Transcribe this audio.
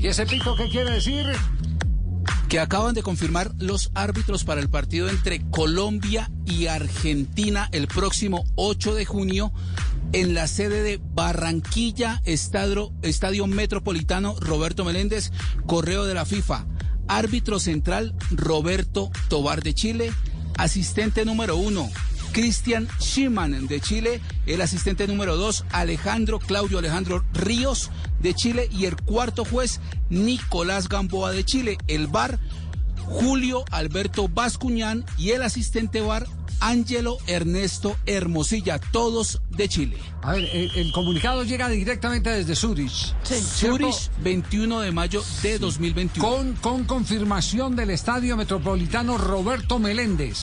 ¿Y ese pito qué quiere decir? que acaban de confirmar los árbitros para el partido entre Colombia y Argentina el próximo 8 de junio en la sede de Barranquilla, Estadio, Estadio Metropolitano Roberto Meléndez, correo de la FIFA. Árbitro central Roberto Tobar de Chile, asistente número uno Cristian Schimann de Chile, el asistente número dos Alejandro Claudio Alejandro Ríos de Chile y el cuarto juez Nicolás Gamboa de Chile. El bar Julio Alberto Bascuñán y el asistente bar Ángelo Ernesto Hermosilla, todos de Chile. A ver, el, el comunicado llega directamente desde Zurich. Zurich, 21 de mayo de 2021. Con, con confirmación del Estadio Metropolitano Roberto Meléndez.